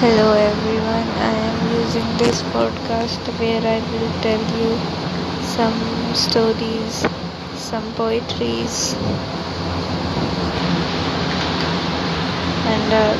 Hello everyone, I am using this podcast where I will tell you some stories, some poetries, and uh,